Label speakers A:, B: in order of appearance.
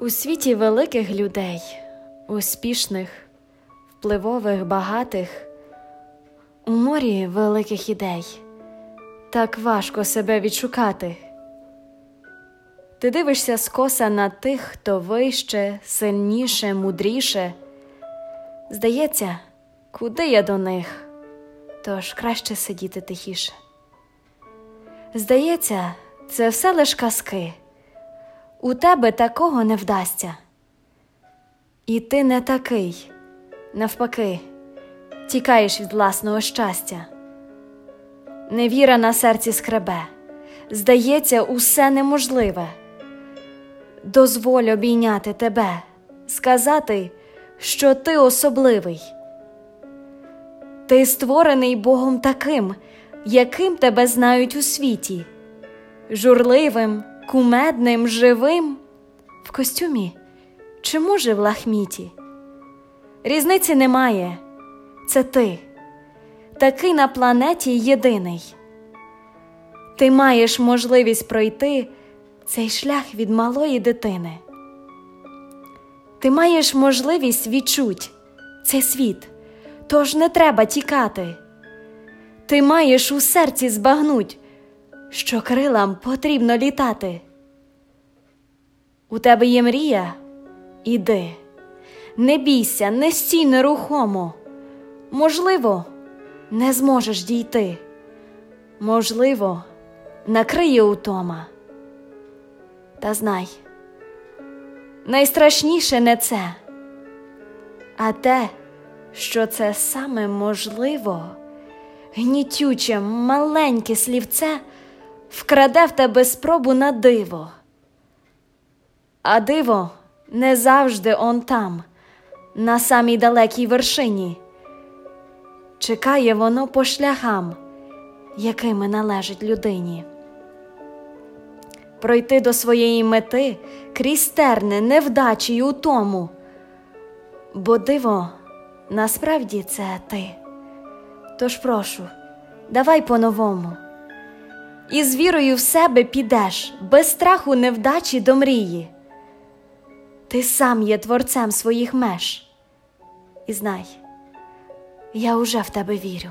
A: У світі великих людей, успішних, впливових, багатих, у морі великих ідей, так важко себе відшукати. Ти дивишся скоса на тих, хто вище, сильніше, мудріше. Здається, куди я до них, тож краще сидіти тихіше. Здається, це все лиш казки. У тебе такого не вдасться. І ти не такий, навпаки, тікаєш від власного щастя. Невіра на серці скребе, здається, усе неможливе. Дозволь обійняти тебе, сказати, що ти особливий. Ти створений Богом таким, яким тебе знають у світі, журливим кумедним, живим, в костюмі чи, може, в лахміті. Різниці немає, це ти, такий на планеті єдиний. Ти маєш можливість пройти цей шлях від малої дитини. Ти маєш можливість відчуть цей світ, тож не треба тікати. Ти маєш у серці збагнуть що крилам потрібно літати. У тебе є мрія? Іди, не бійся, не стій нерухомо. Можливо, не зможеш дійти. Можливо, накриє утома. Та знай, найстрашніше не це, а те, що це саме можливо, гнітюче маленьке слівце вкраде в тебе спробу на диво. А диво не завжди он там, на самій далекій вершині. Чекає воно по шляхам, якими належить людині. Пройти до своєї мети крізь терни, невдачі й утому, бо диво насправді це ти. Тож прошу, давай по-новому і з вірою в себе підеш без страху невдачі до мрії. Ти сам є творцем своїх меж. І знай, я уже в тебе вірю.